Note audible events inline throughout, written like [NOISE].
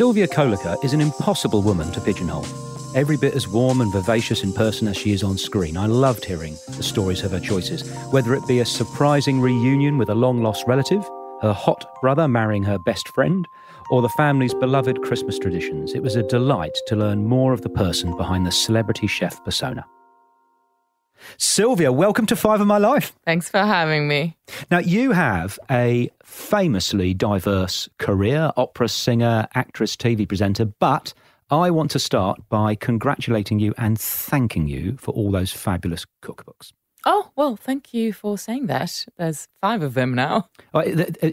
Silvia Colloca is an impossible woman to pigeonhole. Every bit as warm and vivacious in person as she is on screen. I loved hearing the stories of her choices, whether it be a surprising reunion with a long lost relative, her hot brother marrying her best friend, or the family's beloved Christmas traditions. It was a delight to learn more of the person behind the celebrity chef persona. Silvia, welcome to Five of My Life. Thanks for having me. Now, you have a famously diverse career opera singer, actress, TV presenter, but I want to start by congratulating you and thanking you for all those fabulous cookbooks. Oh, well, thank you for saying that. There's five of them now. Oh,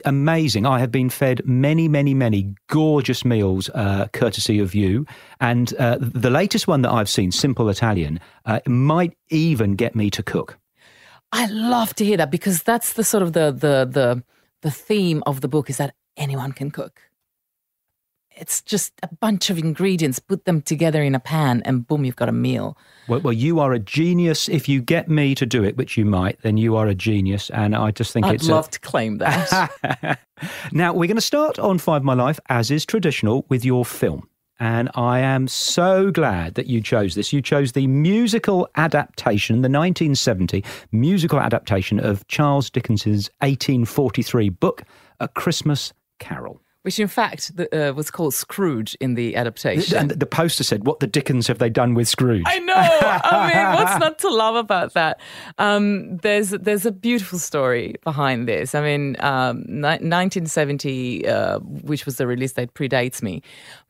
amazing. I have been fed many, many, many gorgeous meals uh, courtesy of you. And uh, the latest one that I've seen, Simple Italian, uh, might even get me to cook. I love to hear that because that's the sort of the, the, the, the theme of the book is that anyone can cook it's just a bunch of ingredients, put them together in a pan, and boom, you've got a meal. Well, well, you are a genius. If you get me to do it, which you might, then you are a genius. And I just think I'd it's. I'd love a... to claim that. [LAUGHS] now, we're going to start on Five My Life, as is traditional, with your film. And I am so glad that you chose this. You chose the musical adaptation, the 1970 musical adaptation of Charles Dickens's 1843 book, A Christmas Carol which in fact uh, was called Scrooge in the adaptation. And the poster said, "What the Dickens have they done with Scrooge?" I know. I mean, what's not to love about that? Um, there's there's a beautiful story behind this. I mean, um, 1970, uh, which was the release date, predates me,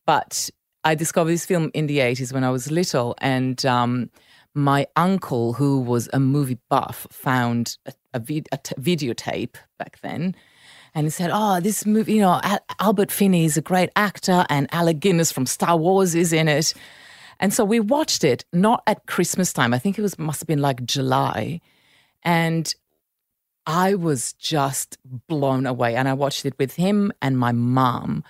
but I discovered this film in the 80s when I was little, and. Um, my uncle, who was a movie buff, found a, a, vid- a t- videotape back then and he said, "Oh, this movie, you know, Albert Finney is a great actor, and Alec Guinness from Star Wars is in it." And so we watched it not at Christmas time. I think it was must have been like July, and I was just blown away. And I watched it with him and my mom.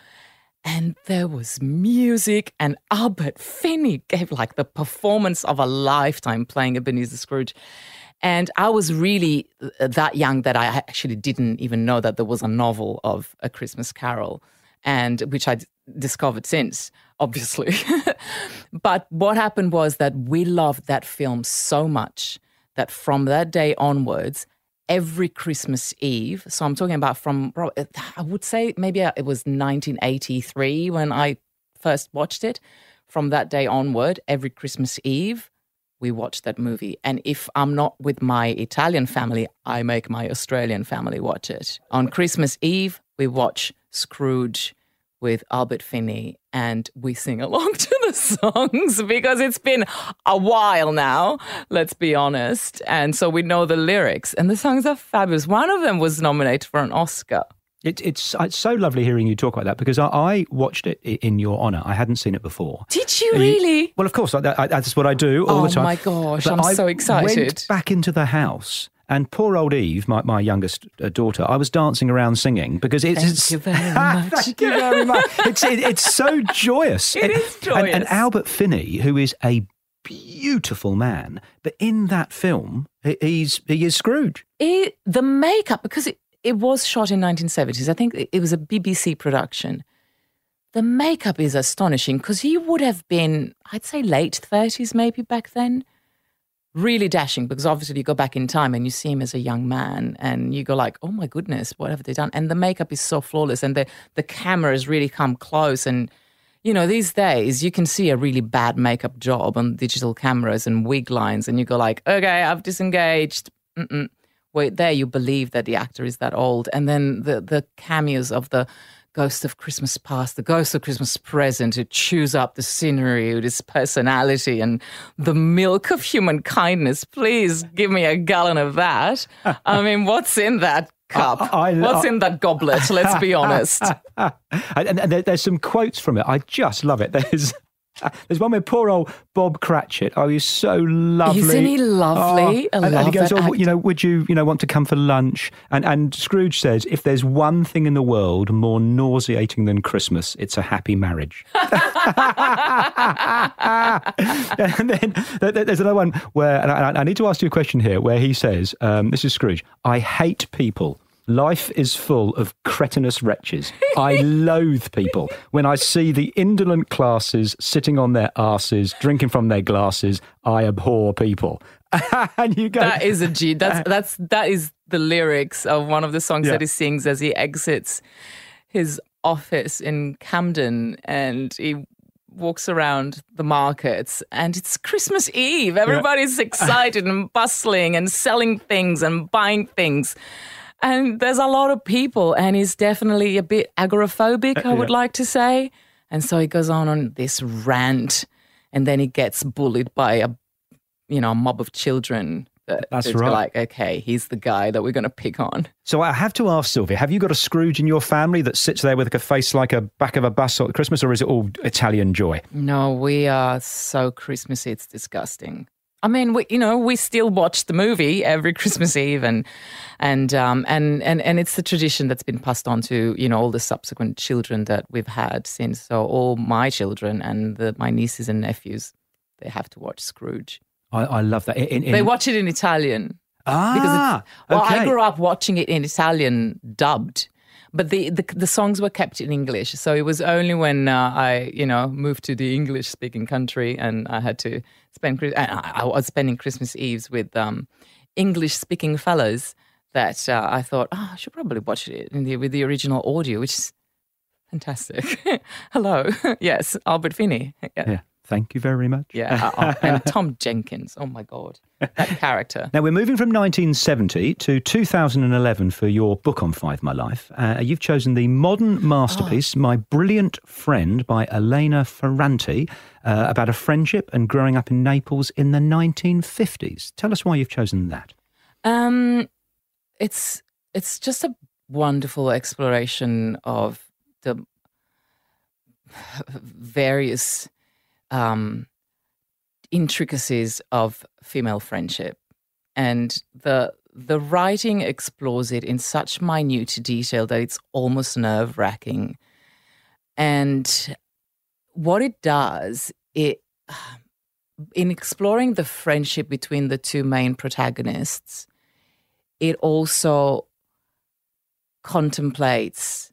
And there was music, and Albert Finney gave like the performance of a lifetime playing Ebenezer Scrooge. And I was really uh, that young that I actually didn't even know that there was a novel of A Christmas Carol, and which I discovered since, obviously. [LAUGHS] but what happened was that we loved that film so much that from that day onwards, every Christmas Eve, so I'm talking about from, I would say maybe it was 1983 when I first watched it. From that day onward, every Christmas Eve, we watch that movie. And if I'm not with my Italian family, I make my Australian family watch it. On Christmas Eve, we watch Scrooge with Albert Finney and we sing along [LAUGHS] to the songs because it's been a while now, let's be honest. And so we know the lyrics and the songs are fabulous. One of them was nominated for an Oscar. It, it's it's so lovely hearing you talk about that because I, I, watched it in your honour. I hadn't seen it before. Did you really? You, well, of course. I, I, that's what I do all oh the time. Oh my gosh, but I'm so excited. Went back into the house. And poor old Eve, my, my youngest uh, daughter, I was dancing around singing because it's. Thank it's, you very [LAUGHS] much. thank you very much. It's, it, it's so joyous. [LAUGHS] It and, is joyous. And, and Albert Finney, who is a beautiful man, but in that film, he's he is Scrooge. It, the makeup, because it, it was shot in 1970s. I think it was a BBC production. The makeup is astonishing because he would have been, I'd say, late 30s maybe back then. Really dashing because obviously you go back in time and you see him as a young man and you go like, oh my goodness, what have they done? And the makeup is so flawless and the, the cameras really come close. And, you know, these days you can see a really bad makeup job on digital cameras and wig lines and you go like, okay, I've disengaged. Mm-mm where there you believe that the actor is that old. And then the, the cameos of the ghost of Christmas past, the ghost of Christmas present, who chews up the scenery with his personality and the milk of human kindness. Please give me a gallon of that. I [LAUGHS] mean, what's in that cup? I, I, what's I, in that goblet? Let's be [LAUGHS] honest. and, and there's some quotes from it. I just love it. [LAUGHS] There's There's one with poor old Bob Cratchit. Oh, he's so lovely. Isn't he lovely? Oh, and, and, he goes, "Oh, you know, would you, you know, want to come for lunch?" And and Scrooge says, "If there's one thing in the world more nauseating than Christmas, it's a happy marriage." [LAUGHS] and then there's another one where, and I, I, need to ask you a question here, where he says, um, "This is Scrooge. I hate people." Life is full of cretinous wretches. I [LAUGHS] loathe people. When I see the indolent classes sitting on their asses, drinking from their glasses, I abhor people. [LAUGHS] and you go. That is a G. That's [LAUGHS] that's that is the lyrics of one of the songs yeah. that he sings as he exits his office in Camden, and he walks around the markets and it's Christmas Eve. Everybody's yeah. excited and bustling and selling things and buying things. And there's a lot of people, and he's definitely a bit agoraphobic, I uh, would yeah. like to say. And so he goes on on this rant, and then he gets bullied by a, you know, a mob of children. Uh, that, That's right. Like, okay, he's the guy that we're going to pick on. So I have to ask Silvia, have you got a Scrooge in your family that sits there with a face like a back of a bus at Christmas, or is it all Italian joy? No, we are so Christmassy, it's disgusting. I mean, we, you know, we still watch the movie every [LAUGHS] Christmas Eve, and and um, and and and it's the tradition that's been passed on to you know all the subsequent children that we've had since. So all my children and the, my nieces and nephews, they have to watch Scrooge. I, I love that. In, in... They watch it in Italian. Ah, because well, okay. I grew up watching it in Italian dubbed but the, the, the songs were kept in English. So it was only when uh, I you know moved to the English speaking country and I had to spend I, I was spending Christmas Eves with um, English speaking fellows that uh, I thought oh, I should probably watch it the, with the original audio, which is fantastic. [LAUGHS] Hello, [LAUGHS] yes, Albert Finney. yeah. yeah. Thank you very much. Yeah, uh, uh and [LAUGHS] Tom Jenkins. Oh my God, that character. Now we're moving from 1970 to 2011 for your book on Five My Life. Uh, you've chosen the modern masterpiece, oh. [GASPS] My Brilliant Friend, by Elena Ferrante, uh, about a friendship and growing up in Naples in the 1950s. Tell us why you've chosen that. Um, it's it's just a wonderful exploration of the [LAUGHS] various um, intricacies of female friendship, and the the writing explores it in such minute detail that it's almost nerve wracking. And what it does, it in exploring the friendship between the two main protagonists, it also contemplates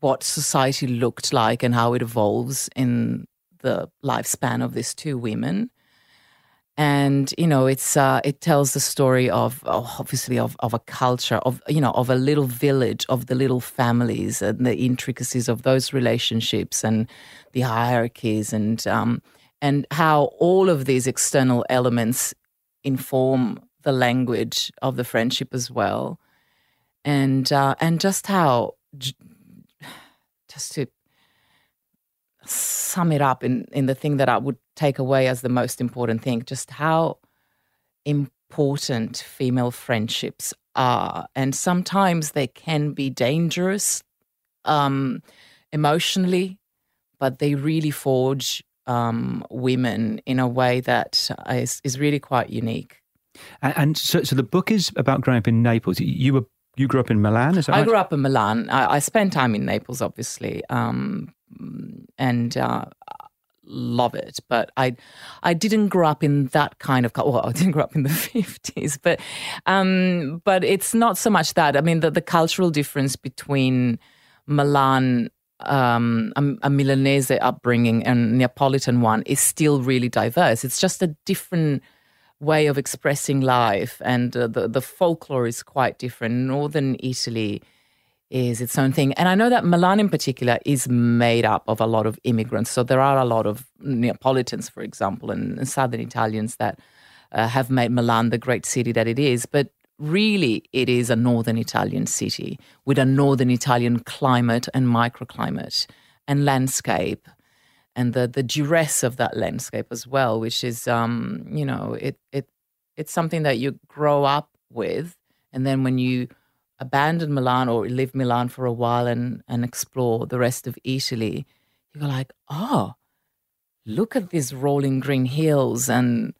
what society looked like and how it evolves in the lifespan of these two women. And you know, it's uh, it tells the story of, obviously of, of a culture of you know of a little village of the little families and the intricacies of those relationships and the hierarchies and um, and how all of these external elements inform the language of the friendship as well, and uh, and just how just to sum it up in, in the thing that I would take away as the most important thing, just how important female friendships are. And sometimes they can be dangerous um, emotionally, but they really forge um, women in a way that is, is really quite unique. And, and so, so the book is about growing up in Naples. You were you grew up in Milan, is that I right? grew up in Milan. I, I spent time in Naples, obviously, um, and uh, love it. But I, I didn't grow up in that kind of. Well, [LAUGHS] I didn't grow up in the [LAUGHS] fifties, but, um, but it's not so much that. I mean, the, the cultural difference between Milan um, a, a, Milanese upbringing and Neapolitan one is still really diverse. It's just a different way of expressing life, and uh, the the folklore is quite different. Northern Italy is its own thing. And I know that Milan in particular is made up of a lot of immigrants. So there are a lot of Neapolitans, for example, and, and Southern Italians that uh, have made Milan the great city that it is. But really it is a northern Italian city with a northern Italian climate and microclimate and landscape and the the duress of that landscape as well, which is um, you know, it it it's something that you grow up with and then when you abandon Milan or live Milan for a while and and explore the rest of Italy, you go like, oh, look at these rolling green hills and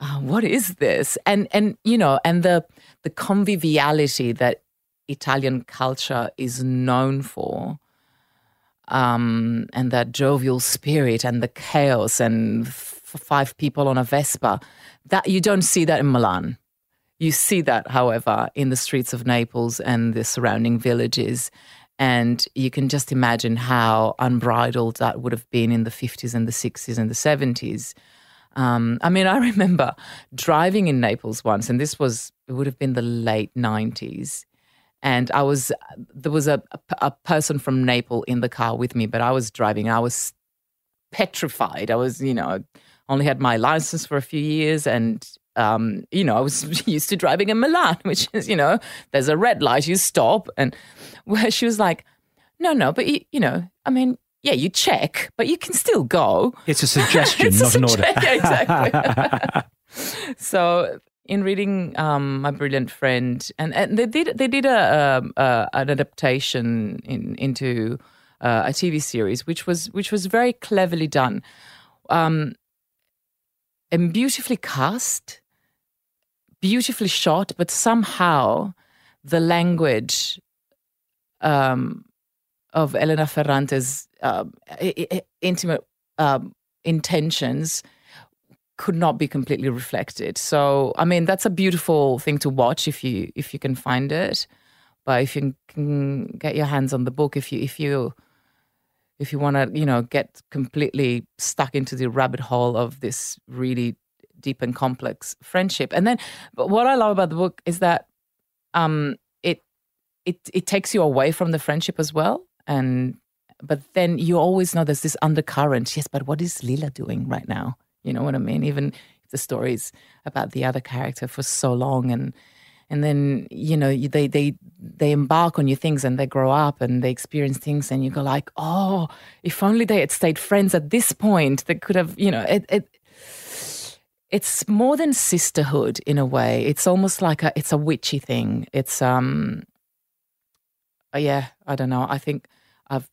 uh, what is this? And and you know, and the the conviviality that Italian culture is known for, um, and that jovial spirit and the chaos and f- five people on a Vespa, that you don't see that in Milan. You see that, however, in the streets of Naples and the surrounding villages. And you can just imagine how unbridled that would have been in the 50s and the 60s and the 70s. Um, I mean, I [LAUGHS] remember driving in Naples once, and this was, it would have been the late 90s. And I was, there was a, a, a person from Naples in the car with me, but I was driving. I was petrified. I was, you know, only had my license for a few years and um, you know, I was [LAUGHS] used to driving in Milan, which is, you know, there's a red light, you stop. And [LAUGHS] where she was like, no, no, but you, you know, I mean, yeah, you check, but you can still go. It's a [LAUGHS] suggestion, it's not a an order. yeah, exactly. so in reading um, my brilliant friend, and, and they did they did a, a, a an adaptation in, into uh, a TV series, which was which was very cleverly done, um, and beautifully cast beautifully shot, but somehow the language um, of Elena Ferrante's uh, intimate um, intentions could not be completely reflected. So, I mean, that's a beautiful thing to watch if you if you can find it. But if you can get your hands on the book, if you if you if you want to, you know, get completely stuck into the rabbit hole of this really deep and complex friendship. And then, but what I love about the book is that um, it it it takes you away from the friendship as well, and but then you always know there's this undercurrent. Yes, but what is Lila doing right now? You know what I mean? Even if the stories about the other character for so long, and and then you know they they they embark on new things and they grow up and they experience things and you go like oh if only they had stayed friends at this point they could have you know it, it it's more than sisterhood in a way. It's almost like a it's a witchy thing. It's um uh, yeah, I don't know. I think I've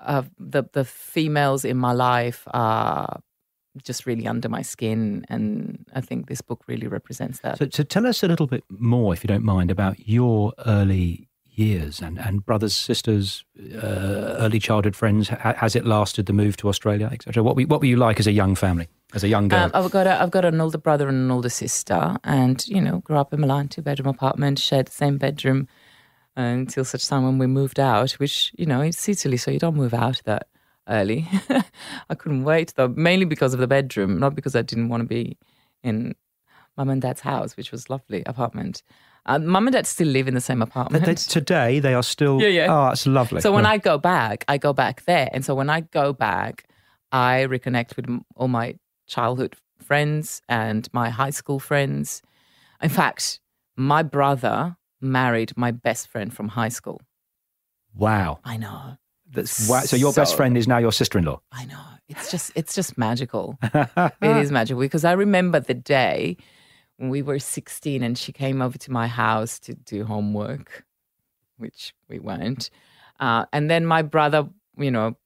I've the the females in my life are just really under my skin and I think this book really represents that. So, so tell us a little bit more if you don't mind about your early years and, and brothers, sisters, uh, early childhood friends? Has it lasted the move to Australia, etc.? What were, what were you like as a young family, as a young girl? Um, I've got a, I've got an older brother and an older sister, and you know, grew up in Milan, two bedroom apartment, shared the same bedroom until such time when we moved out. Which you know, it's Italy, so you don't move out that early. [LAUGHS] I couldn't wait though, mainly because of the bedroom, not because I didn't want to be in mum and dad's house, which was lovely apartment. Uh, Mum and Dad still live in the same apartment. They, today they are still. Yeah, yeah. Oh, it's lovely. So when I go back, I go back there, and so when I go back, I reconnect with all my childhood friends and my high school friends. In fact, my brother married my best friend from high school. Wow. I know. That's wow. So your so, best friend is now your sister-in-law. I know. It's just it's just magical. [LAUGHS] it is magical because I remember the day when we were 16 and she came over to my house to do homework, which we weren't. Uh, and then my brother, you know,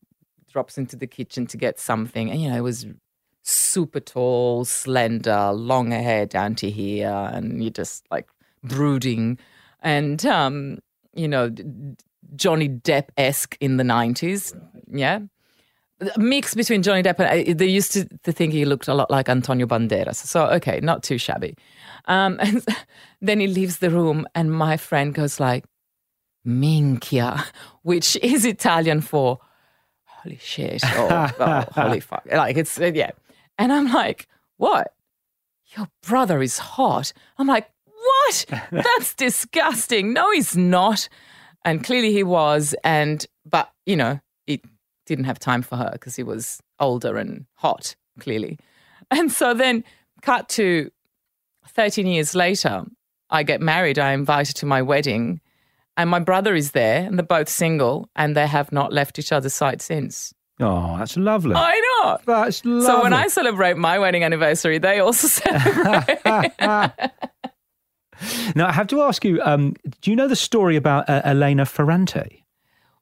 drops into the kitchen to get something. And, you know, it was super tall, slender, long hair down to here. And you're just like brooding. And, um, you know, Johnny Depp esque in the 90s. Yeah a mix between Johnny Depp and uh, they used to, to think he looked a lot like Antonio Banderas. So okay, not too shabby. Um, [LAUGHS] and then he leaves the room, and my friend goes like, "Minchia," which is Italian for "holy shit" or [LAUGHS] oh, "holy fuck." Like it's uh, yeah, and I'm like, "What? Your brother is hot." I'm like, "What? [LAUGHS] That's disgusting." No, he's not. And clearly he was, and but you know, he didn't have time for her because he was older and hot, clearly. And so then, cut to 13 years later, I get married, I invited to my wedding, and my brother is there, and they're both single, and they have not left each other's side since. Oh, that's lovely. I know. That's lovely. So when I celebrate my wedding anniversary, they also [LAUGHS] celebrate. [LAUGHS] now I have to ask you: um, Do you know the story about uh, Elena Ferrante?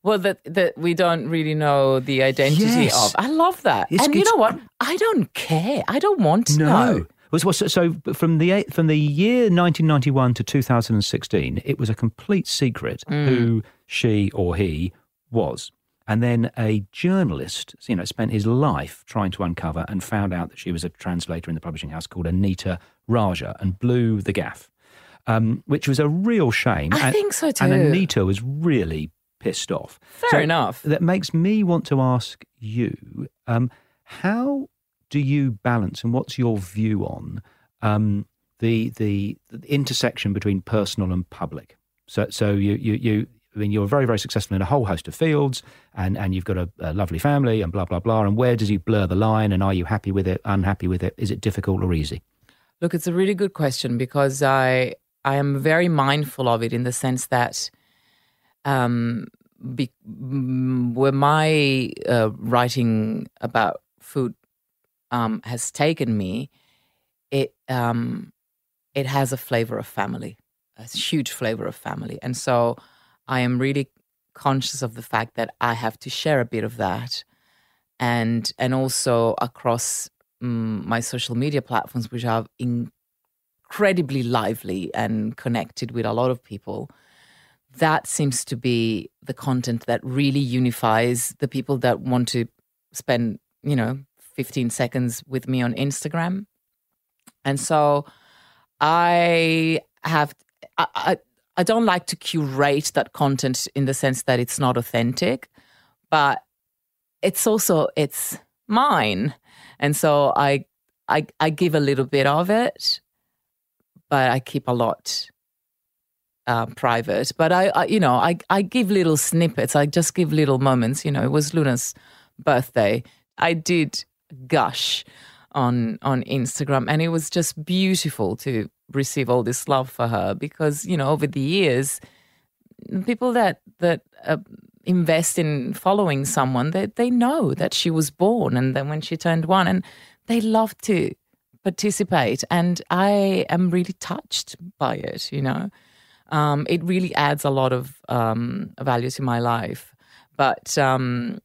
well, that that we don't really know the identity Yes. of. I love that, It's- and you know what? I don't care. I don't want to know. Was, was, so from the from the year 1991 to 2016, it was a complete secret Mm. who she or he was. And then a journalist, you know, spent his life trying to uncover and found out that she was a translator in the publishing house called Anita Raja and blew the gaff, um, which was a real shame. I and, think so too. And Anita was really pissed off. Fair So enough. That makes me want to ask you um, how do you balance and what's your view on um, the, the the intersection between personal and public? So so you you you. I mean, you're very, very successful in a whole host of fields, and, and you've got a, a lovely family, and blah blah blah. And where does you blur the line? And are you happy with it? Unhappy with it? Is it difficult or easy? Look, it's a really good question because I I am very mindful of it in the sense that um, be, mm, where my uh, writing about food um, has taken me, it um, it has a flavor of family, a huge flavor of family, and so I am really conscious of the fact that I have to share a bit of that, and and also across mm, my social media platforms, which are incredibly lively and connected with a lot of people. That seems to be the content that really unifies the people that want to spend, you know, 15 seconds with me on Instagram. And so I have, I, I, I don't like to curate that content in the sense that it's not authentic, but it's also, it's mine. And so I, I, I give a little bit of it, but I keep a lot uh, private. But I, I, you know, I, I give little snippets. I just give little moments. You know, it was Luna's birthday. I did gush on on Instagram, and it was just beautiful to receive all this love for her because you know over the years, people that that uh, invest in following someone, they they know that she was born, and then when she turned one, and they love to participate, and I am really touched by it. You know, um, it really adds a lot of um, value to my life, but um,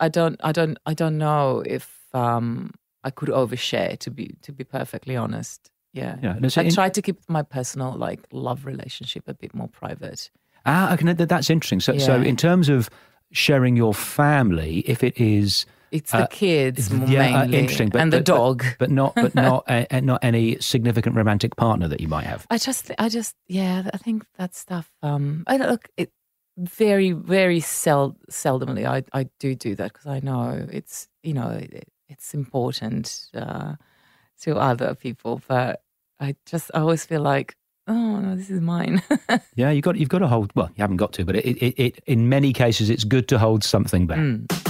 I don't, I don't, I don't know if um, I could overshare. To be to be perfectly honest, yeah. Yeah, it's I in- try to keep my personal like love relationship a bit more private. Ah, okay, that- that's interesting. So, so in terms of sharing your family, if it is It's the Uh, kids yeah, uh, interesting, but, and the but- but- dog. but, not but [LAUGHS] not uh, uh, not any significant romantic partner that you might have. I just, I just, yeah, I think that stuff. Um, I look, it very, very sel- seldomly. I, I do do that because I know it's, you know, it, it's important uh, to other people. But I just, I always feel like, oh no, this is mine. [LAUGHS] Yeah, you got you've got to hold. Well, you haven't got to, but it, it, it in many cases it's good to hold something back. Mm.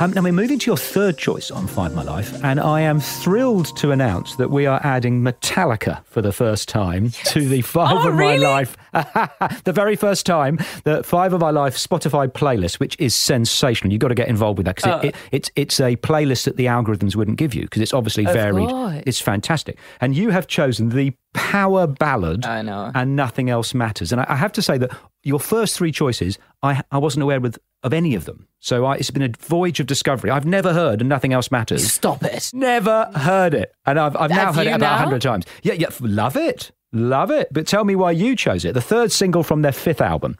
Um, now we're moving to your third choice on Five My Life, and I am thrilled to announce that we are adding Metallica for the first time to the Five Oh, of really? My Life, [LAUGHS] the very first time, the Five of My Life Spotify playlist, which is sensational. You've got to get involved with that because it, it, it's it's a playlist that the algorithms wouldn't give you because it's obviously varied. course. It's fantastic, and you have chosen the power ballad. I know. and nothing else matters. And I, I have to say that your first three choices, I, I wasn't aware with, of any of them. So I, it's been a voyage of discovery. I've never heard and nothing else matters. Stop it. Never heard it. And I've, I've now Have heard it about a hundred times. Yeah, yeah, love it. Love it. But tell me why you chose it. The third single from their fifth album.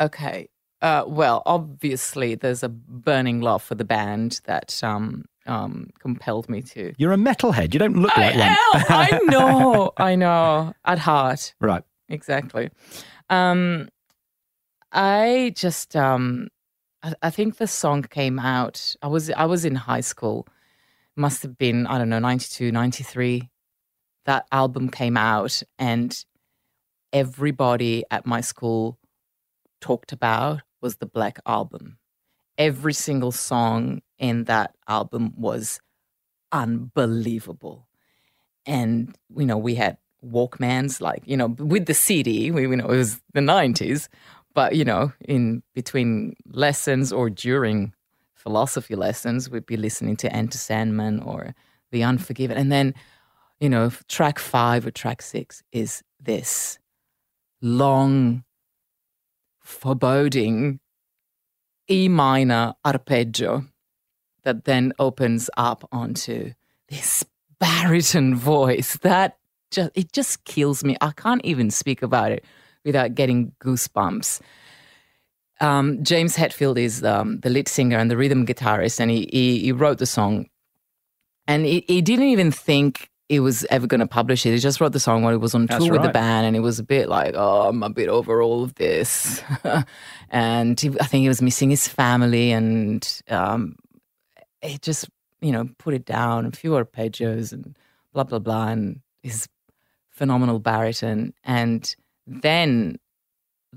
Okay. Uh, well, obviously, there's a burning love for the band that um, um, compelled me to. You're a metalhead. You don't look like I one. [LAUGHS] I know. I know. At heart, Right. exactly. Um, I just, um, I, I think the song came out. I was, I was in high school. Must have been, I don't know, 92, 93. That album came out, and everybody at my school talked about was the Black Album. Every single song in that album was unbelievable. And, you know, we had Walkmans, like, you know, with the CD, we, you know, it was the 90s, but, you know, in between lessons or during philosophy lessons, we'd be listening to Enter Sandman or The Unforgiven. And then, you know, track five or track six is this long, foreboding E minor arpeggio that then opens up onto this baritone voice that just it just kills me. I can't even speak about it without getting goosebumps. Um, James Hetfield is um, the lead singer and the rhythm guitarist, and he he, he wrote the song, and he, he didn't even think he was ever going to publish it. He just wrote the song while he was on tour with the band, and it was a bit like, oh, I'm a bit over all of this. [LAUGHS] and he, I think he was missing his family, and um, he just, you know, put it down, a few arpeggios, and blah blah blah, and his phenomenal baritone, and then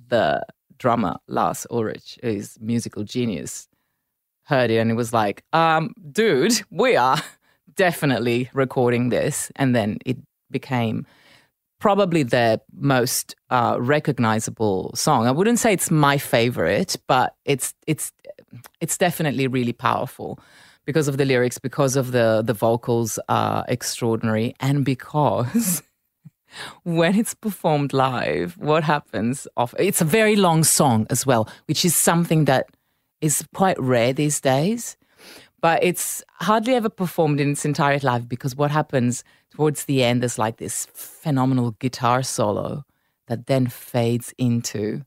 the drummer Lars Ulrich, who's musical genius, heard it and it was like, um, dude, we are [LAUGHS] definitely recording this. And then it became probably the most uh, recognizable song. I wouldn't say it's my favorite, but it's it's it's definitely really powerful because of the lyrics, because of the the vocals are extraordinary, and because [LAUGHS] [LAUGHS] when it's performed live, what happens? It's a very long song as well, which is something that is quite rare these days. But it's hardly ever performed in its entirety live because what happens towards the end is like this phenomenal guitar solo that then fades into.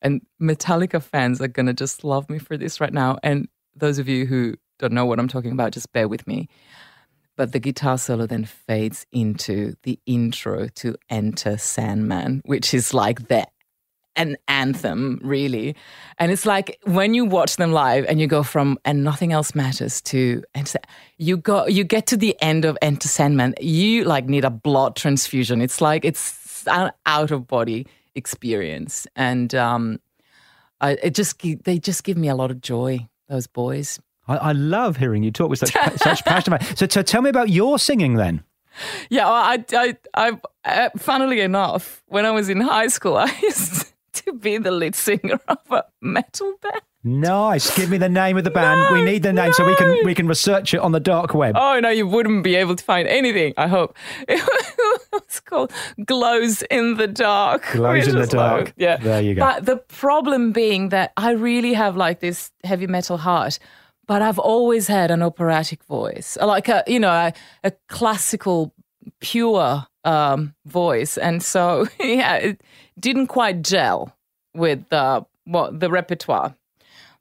And Metallica fans are going to just love me for this right now. And those of you who don't know what I'm talking about just bear with me but the guitar solo then fades into the intro to Enter Sandman which is like the an anthem, really. And it's like when you watch them live and you go from and nothing else matters to and you go you get to the end of Enter Sandman, you like need a blood transfusion. It's like it's an out of body experience, and um, I, it just they just give me a lot of joy. Those boys. I, I love hearing you talk with such such [LAUGHS] passion. So, so tell me about your singing then. Yeah, well, I, I, I, uh, funnily enough, when I was in high school, [LAUGHS] I used to be the lead singer [LAUGHS] of a metal band. Nice. Give me the name of the band. No, we need the name no. so we can we can research it on the dark web. Oh no, you wouldn't be able to find anything. I hope it was called Glows in the Dark. Glows in the Dark. Like, yeah, there you go. But the problem being that I really have like this heavy metal heart, but I've always had an operatic voice, like a you know a, a classical pure um, voice, and so [LAUGHS] yeah, it didn't quite gel with uh, what the repertoire.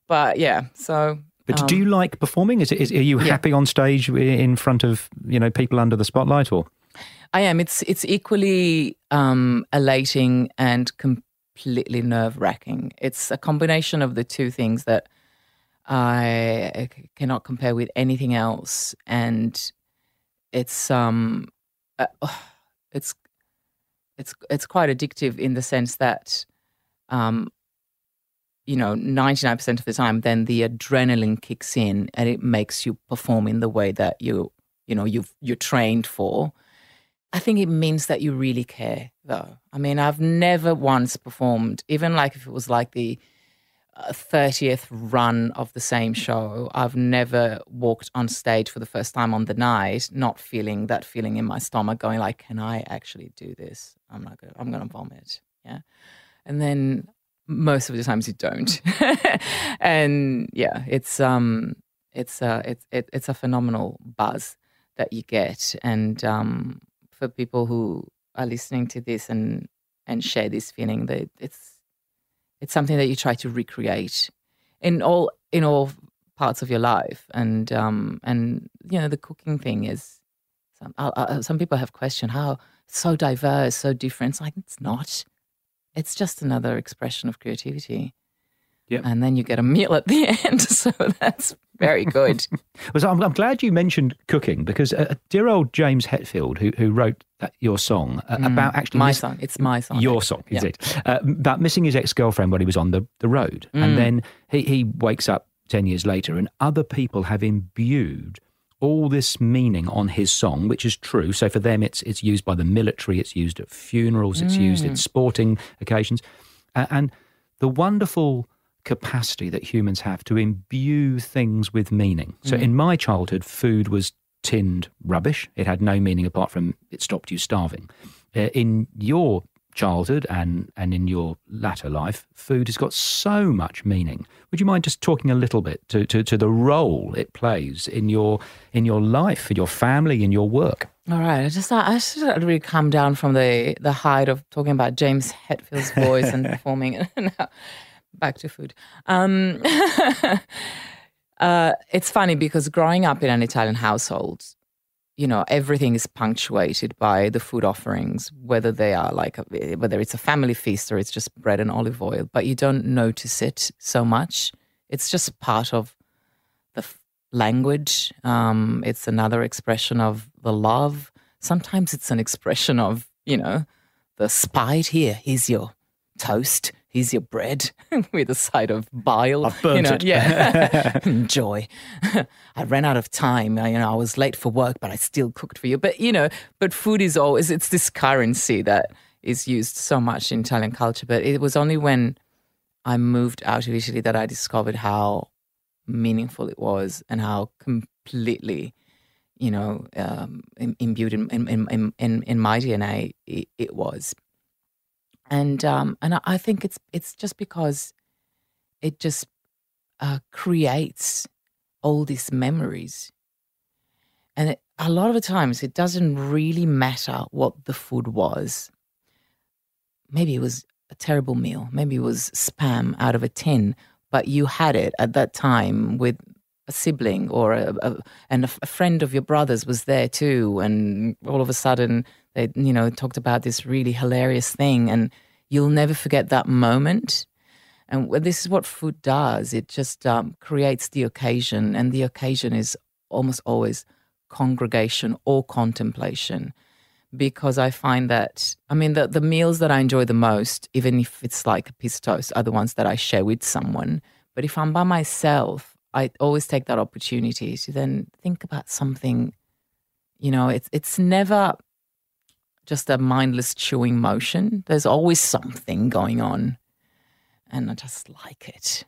But yeah, so. But um, do you like performing? Is, it, is are you yeah. happy on stage in front of you know people under the spotlight or? I am. It's it's equally um, elating and completely nerve wracking. It's a combination of the two things that I cannot compare with anything else, and it's um uh, [SIGHS] it's it's it's quite addictive in the sense that um, you know 99% of the time then the adrenaline kicks in and it makes you perform in the way that you you know you've you're trained for. I think it means that you really care though. I mean i've never once performed even like if it was like the 30th run of the same show. I've never walked on stage for the first time on the night, not feeling that feeling in my stomach, going like, "Can I actually do this? I'm not gonna. I'm gonna vomit." Yeah, and then most of the times you don't, [LAUGHS] and yeah, it's um, it's uh, it's it, it's a phenomenal buzz that you get, and um, for people who are listening to this and and share this feeling, that it's it's something that you try to recreate in all in all parts of your life. And um and you know the cooking thing is some uh, uh, some people have questioned how so diverse so different. It's like it's not. It's just another expression of creativity Yep. and then you get a meal at the [LAUGHS] end. So that's very good. [LAUGHS] Well, so I'm, I'm glad you mentioned cooking because uh, dear old James Hetfield, who, who wrote that, your song uh, about actually my song. It's my song. your song, is Yeah. it? Uh, about missing his ex girlfriend when he was on the, the road. Mm. And then he, he wakes up 10 years later, and other people have imbued all this meaning on his song, which is true. So for them, it's, it's used by the military, it's used at funerals, it's used Mm. at sporting occasions. And the wonderful capacity that humans have to imbue things with meaning. So in my childhood, food was tinned rubbish. It had no meaning apart from it stopped you starving. Uh, in your childhood and, and in your latter life, food has got so much meaning. Would you mind just talking a little bit to, to, to the role it plays in your in your life, in your family, in your work? All right, I just I just had to really come down from the the height of talking about James Hetfield's voice and [LAUGHS] performing. [LAUGHS] now, back to food. Um, [LAUGHS] uh, it's funny because growing up in an Italian household, you know, everything is punctuated by the food offerings, whether they are like a, whether it's a family feast or it's just bread and olive oil. But you don't notice it so much. It's just part of the f- language. Um, it's another expression of the love. Sometimes it's an expression of, you know, the spite. Here, here's your toast. Here's your bread [LAUGHS] with a side of bile. I've burnt you know, it. Yeah, [LAUGHS] [LAUGHS] enjoy. I ran out of time. I, you know, I was late for work, but I still cooked for you. But you know, but food is always it's this currency that is used so much in Italian culture. But it was only when I moved out of Italy that I discovered how meaningful it was and how completely, you know, um, imbued in, in, in, in, in my DNA it, it was. And um, and I- think it's it's just because it just uh, creates all these memories, and it, a lot of the times it doesn't really matter what the food was. Maybe it was a terrible meal. Maybe it was spam out of a tin, but you had it at that time with a sibling or a, a and a, a friend of your brother's was there too, and all of a sudden they you know talked about this really hilarious thing, and you'll never forget that moment. And this is what food does. It just um, creates the occasion, and the occasion is almost always congregation or contemplation because I find that I mean the the meals that I enjoy the most, even if it's like a piece of toast, are the ones that I share with someone. But if I'm by myself, I always take that opportunity to then think about something. You know, it's it's never just a mindless chewing motion. There's always something going on, and I just like it.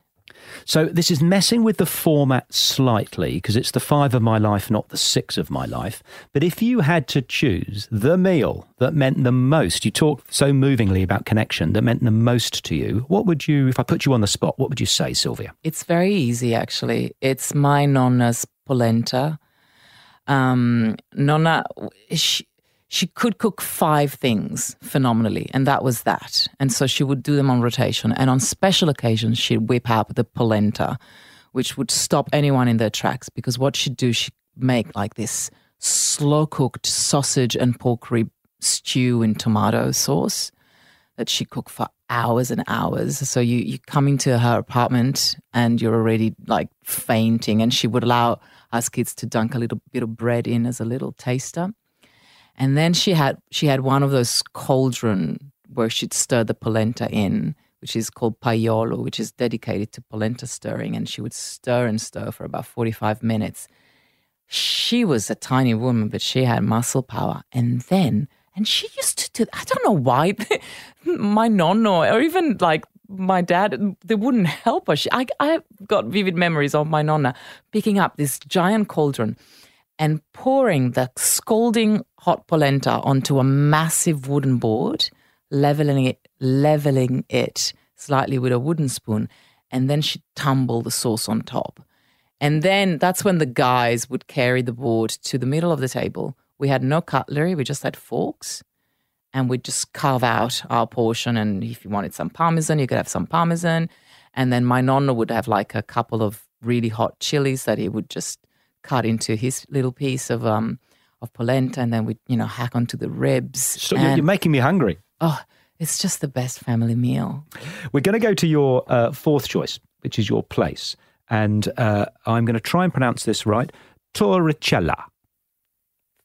So this is messing with the format slightly because it's the five of my life, not the six of my life. But if you had to choose the meal that meant the most, you talk so movingly about connection that meant the most to you. What would you, if I put you on the spot, what would you say, Silvia? It's very easy, actually. It's my nonna's polenta. Um, Nonna, she, she could cook five things phenomenally, and that was that. And so she would do them on rotation. And on special occasions, she'd whip out the polenta, which would stop anyone in their tracks because what she'd do, she'd make like this slow cooked sausage and pork rib stew in tomato sauce that she cooked for hours and hours. So you you come into her apartment and you're already like fainting, and she would allow us kids to dunk a little bit of bread in as a little taster. And then she had she had one of those cauldron where she'd stir the polenta in, which is called paiolo, which is dedicated to polenta stirring, and she would stir and stir for about forty five minutes. She was a tiny woman, but she had muscle power. And then, and she used to do, I don't know why, [LAUGHS] my nonno or even like my dad, they wouldn't help her. She, I, I got vivid memories of my nonna picking up this giant cauldron and pouring the scalding hot polenta onto a massive wooden board, leveling it, leveling it slightly with a wooden spoon, and then she'd tumble the sauce on top. And then that's when the guys would carry the board to the middle of the table. We had no cutlery, we just had forks. And we'd just carve out our portion. And if you wanted some parmesan, you could have some parmesan. And then my nonna would have like a couple of really hot chilies that he would just cut into his little piece of um of polenta. And then we'd, you know, hack onto the ribs. So you're, And- you're making me hungry. Oh, It's just the best family meal. We're going to go to your uh, fourth choice, which is your place. And uh, I'm going to try and pronounce this right Torricella.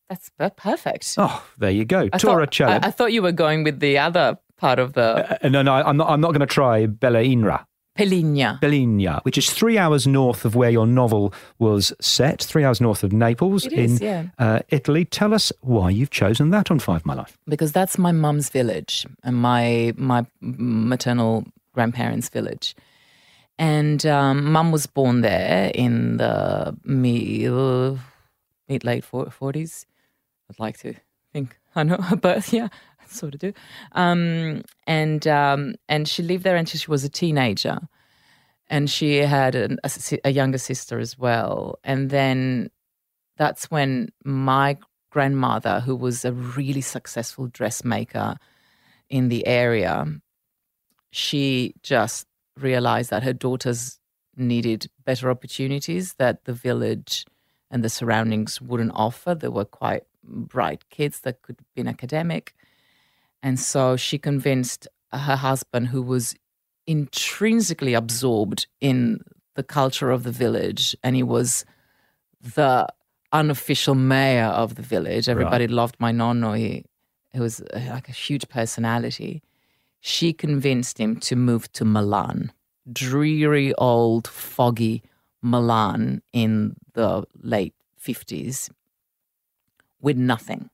That's perfect. Oh, there you go. I thought, Torricella. I, I thought you were going with the other part of the Uh, no, no, I'm not, I'm not going to try Bella Inra. Peligna. Belligna, which is three hours north of where your novel was set, three hours north of Naples It in is, yeah. uh, Italy. Tell us why you've chosen that on Five My Life. because that's my mum's village and my my maternal grandparents' village. And um, mum was born there in the mid, mid late forties. I'd like to think [LAUGHS] I know her birth. Yeah, sort of do. Um, and um, and she lived there until she was a teenager, and she had an, a, a younger sister as well. And then that's when my grandmother, who was a really successful dressmaker in the area, she just realized that her daughters needed better opportunities that the village and the surroundings wouldn't offer. They were quite bright kids that could have been academic. And so she convinced her husband, who was intrinsically absorbed in the culture of the village, and he was the unofficial mayor of the village. Everybody loved my nonno. He, he was uh, like a huge personality. She convinced him to move to Milan, dreary old foggy Milan in the late 50s with nothing.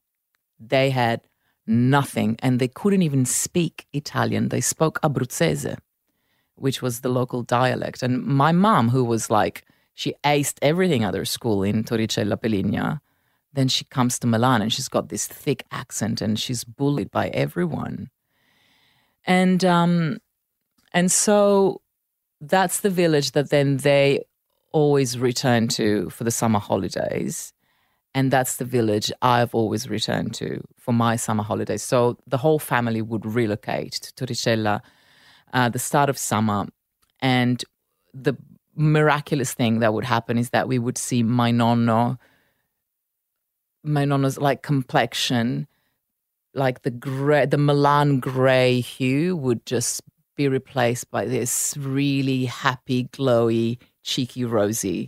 They had nothing and they couldn't even speak Italian. They spoke Abruzzese, which was the local dialect. And my mom, who was like, she aced everything at her school in Torricella Peligna, then she comes to Milan and she's got this thick accent and she's bullied by everyone. And um, and so that's the village that then they always return to for the summer holidays. And that's the village I've always returned to for my summer holidays. So the whole family would relocate to Torricella uh, the start of summer. And the miraculous thing that would happen is that we would see my nonno, my nonno's like complexion, like the gray, the Milan gray hue would just be replaced by this really happy, glowy, cheeky, rosy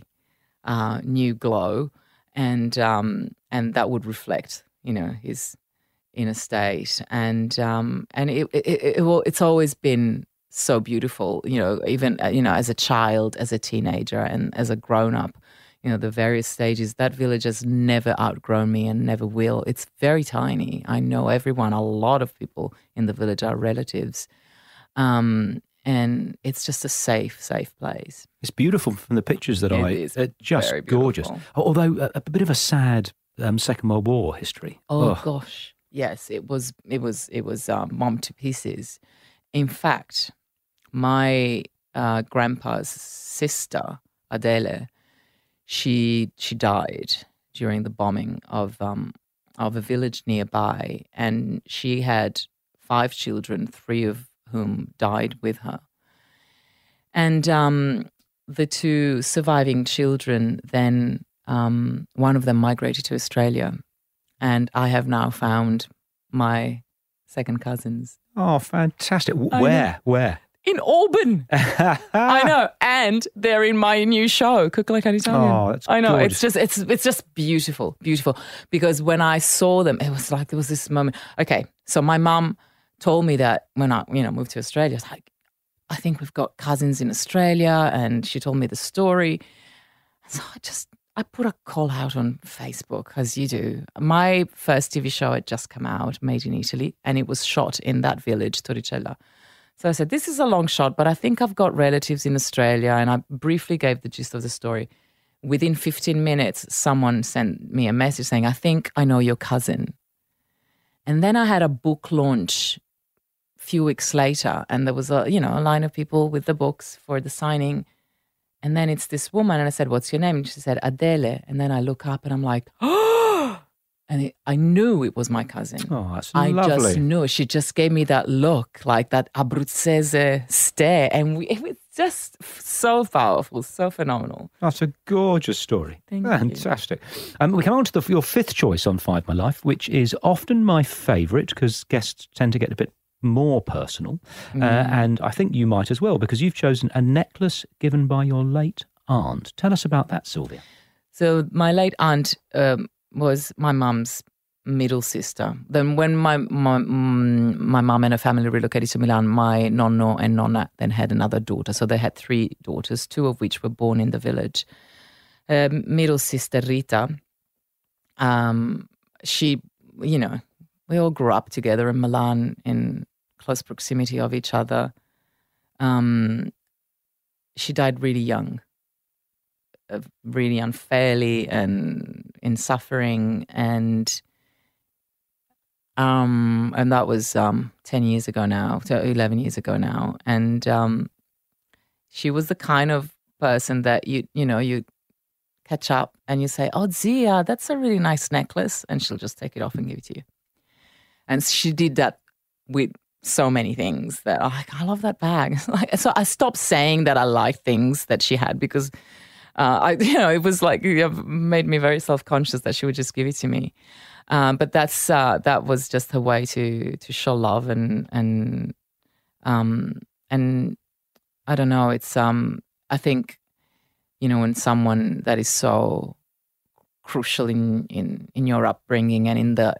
uh, new glow, and um, and that would reflect, you know, his inner state, and um, and it, it, it, it's always been so beautiful, you know, even uh, you know, as a child, as a teenager, and as a grown up. You know, the various stages. That village has never outgrown me and never will. It's very tiny. I know everyone. A lot of people in the village are relatives. Um, and it's just a safe, safe place. It's beautiful from the pictures that It I. is uh, just gorgeous. Although a, a bit of a sad um, Second World War history. Oh gosh, yes, it was. It was. It was um, bombed to pieces. In fact, my uh, grandpa's sister Adele, she she died during the bombing of um, of a village nearby, and she had five children, three of whom died with her. And um, the two surviving children then, um, one of them migrated to Australia, and I have now found my second cousins Oh, fantastic. W- I. Where? Where? in Auburn. [LAUGHS] I know, and they're in my new show, Cook Like an Italian. Oh, that's I know. gorgeous. It's just it's it's just beautiful, beautiful. Because when I saw them, it was like there was this moment. Okay, so my mum told me that when I you know moved to Australia, it's like I think we've got cousins in Australia, and she told me the story. So I just I put a call out on Facebook as you do. My first TV show had just come out, Made in Italy, and it was shot in that village, Torricella. So I said, This is a long shot, but I think I've got relatives in Australia. And I briefly gave the gist of the story. Within 15 minutes, someone sent me a message saying, I think I know your cousin. And then I had a book launch few weeks later, and there was a you know a line of people with the books for the signing. And then it's this woman, and I said, "What's your name?" And she said, "Adele." And then I look up, and I'm like, "Oh!" [GASPS] And it, I knew it was my cousin. Oh, that's I lovely. just knew. She just gave me that look, like that Abruzzese stare, and we, it was just so powerful, so phenomenal. That's a gorgeous story. Thank you. Fantastic. Um, we come on to the, your fifth choice on Five My Life, which is often my favourite because guests tend to get a bit more personal, uh, and I think you might as well because you've chosen a necklace given by your late aunt. Tell us about that, Silvia. So my late aunt um, was my mum's middle sister. Then when my my mm, my mum and her family relocated to Milan, my nonno and nonna then had another daughter. So they had three daughters, two of which were born in the village. Um, middle sister Rita, um, she, you know, we all grew up together in Milan in close proximity of each other. Um, she died really young, uh, really unfairly and in suffering, and um, and that was um, ten years ago now, eleven years ago now, and um, she was the kind of person that you you know you catch up and you say, "Oh, Zia, that's a really nice necklace," and she'll just take it off and give it to you. And she did that with so many things that like, I love that bag. [LAUGHS] like, so I stopped saying that I like things that she had because uh, I, [LAUGHS] you know, it was like it made me very self conscious that she would just give it to me. Um, but that's uh, that was just her way to to show love and and um and I don't know. It's um I think you know when someone that is so crucial in in in your upbringing and in the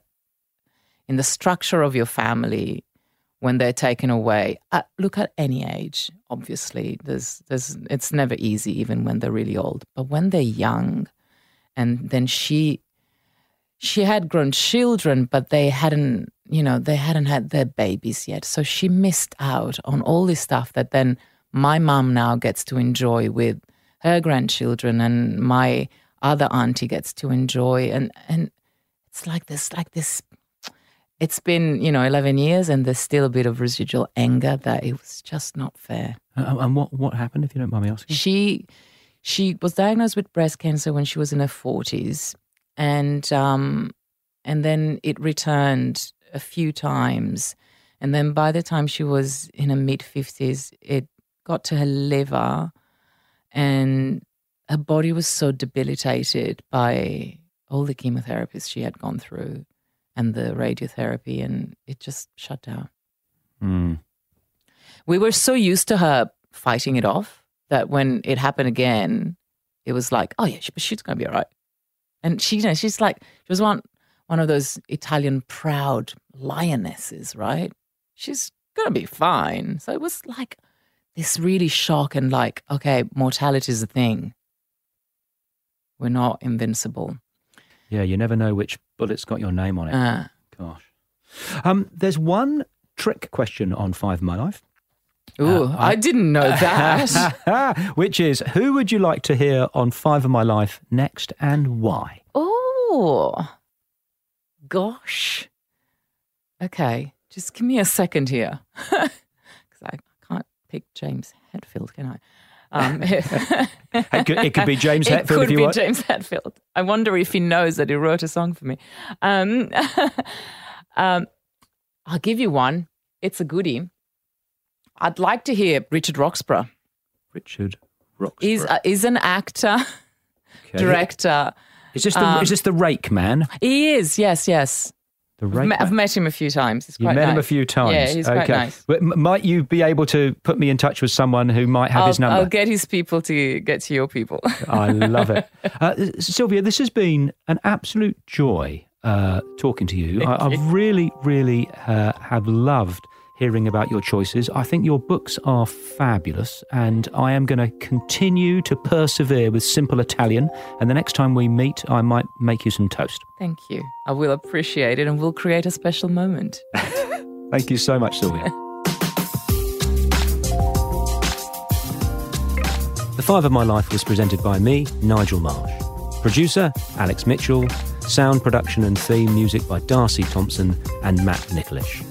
in the structure of your family when they're taken away. Uh, look at any age obviously there's there's it's never easy even when they're really old. But when they're young and then she she had grown children but they hadn't you know they hadn't had their babies yet. So she missed out on all this stuff that then my mum now gets to enjoy with her grandchildren and my other auntie gets to enjoy. And and it's like this like this it's been you know 11 years and there's still a bit of residual anger that it was just not fair. Uh, and what what happened, if you don't mind me asking? she she was diagnosed with breast cancer when she was in her 40s and um and then it returned a few times. And then by the time she was in her mid 50s it got to her liver and her body was so debilitated by all the chemotherapies she had gone through and the radiotherapy and it just shut down Mm. we were so used to her fighting it off that when it happened again, it was like, oh yeah, she, she's gonna be all right. And she, you know, she's like, she was one one of those Italian proud lionesses, right? She's gonna be fine. So it was like this really shock and like, okay, mortality is a thing. We're not invincible. Yeah, you never know which bullet's got your name on it. Uh, Gosh. Um, there's one trick question on Five of My Life, ooh, Uh, I, didn't know [LAUGHS] that. [LAUGHS] which is who would you like to hear on Five of My Life next and why? Oh, gosh. Okay, just give me a second here. [LAUGHS] Because I can't pick James Hetfield, can I? Um, [LAUGHS] [LAUGHS] It could, it could be James Hatfield. it Hetfield could if you be want. James Hetfield. I wonder if he knows that he wrote a song for me. Um, [LAUGHS] um, I'll give you one. It's a goodie. I'd like to hear Richard Roxburgh. Richard Roxburgh. He's, uh, he's an actor, Okay. director. Is this the um, is this the Rake man? He is, yes, yes. The I've met, I've met him a few times. You quite met him a few times. Yeah, he's quite okay. nice. But might you be able to put me in touch with someone who might have I'll, his number? I'll get his people to get to your people. [LAUGHS] I love it. [LAUGHS] Uh, Silvia, this has been an absolute joy uh, talking to you. I, I really, really uh, have loved hearing about your choices. I think your books are fabulous, and I am going to continue to persevere with Simple Italian. And the next time we meet, I might make you some toast. Thank you. I will appreciate it and we'll create a special moment. [LAUGHS] Thank you so much, Silvia. The Five of My Life was presented by me, Nigel Marsh. Producer, Alex Mitchell. Sound production and theme music by Darcy Thompson and Matt Nicholish.